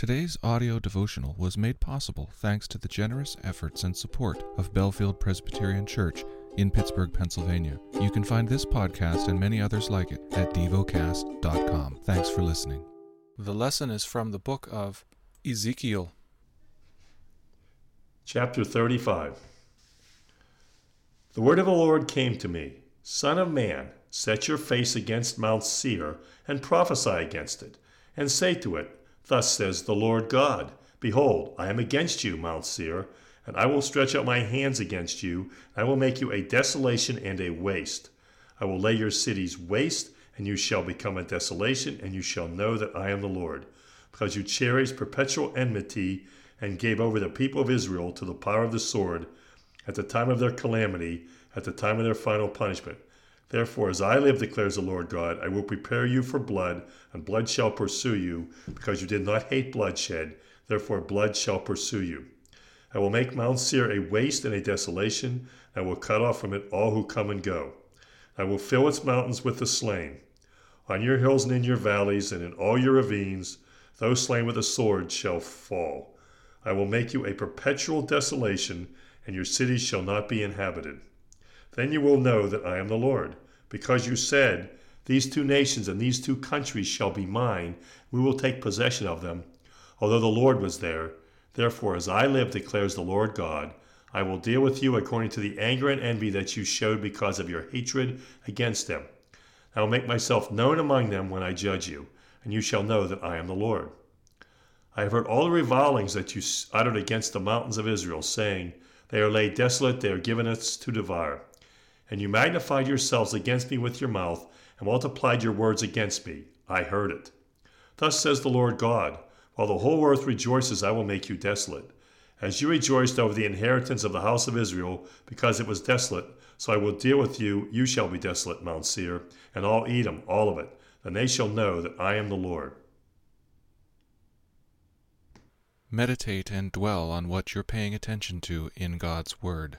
Today's audio devotional was made possible thanks to the generous efforts and support of Bellefield Presbyterian Church in Pittsburgh, Pennsylvania. You can find this podcast and many others like it at devocast.com. Thanks for listening. The lesson is from the book of Ezekiel. Chapter 35 The word of the Lord came to me Son of man, set your face against Mount Seir, and prophesy against it, and say to it, Thus says the Lord God Behold, I am against you, Mount Seir, and I will stretch out my hands against you, and I will make you a desolation and a waste. I will lay your cities waste, and you shall become a desolation, and you shall know that I am the Lord, because you cherished perpetual enmity and gave over the people of Israel to the power of the sword at the time of their calamity, at the time of their final punishment. Therefore, as I live, declares the Lord God, I will prepare you for blood, and blood shall pursue you, because you did not hate bloodshed. Therefore, blood shall pursue you. I will make Mount Seir a waste and a desolation, and will cut off from it all who come and go. I will fill its mountains with the slain. On your hills and in your valleys, and in all your ravines, those slain with the sword shall fall. I will make you a perpetual desolation, and your cities shall not be inhabited. Then you will know that I am the Lord, because you said, These two nations and these two countries shall be mine, we will take possession of them, although the Lord was there. Therefore, as I live, declares the Lord God, I will deal with you according to the anger and envy that you showed because of your hatred against them. I will make myself known among them when I judge you, and you shall know that I am the Lord. I have heard all the revilings that you uttered against the mountains of Israel, saying, They are laid desolate, they are given us to devour. And you magnified yourselves against me with your mouth, and multiplied your words against me. I heard it. Thus says the Lord God While the whole earth rejoices, I will make you desolate. As you rejoiced over the inheritance of the house of Israel, because it was desolate, so I will deal with you. You shall be desolate, Mount Seir, and all Edom, all of it. Then they shall know that I am the Lord. Meditate and dwell on what you're paying attention to in God's Word.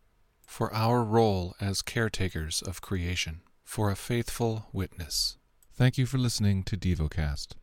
For our role as caretakers of creation for a faithful witness. Thank you for listening to DevoCast.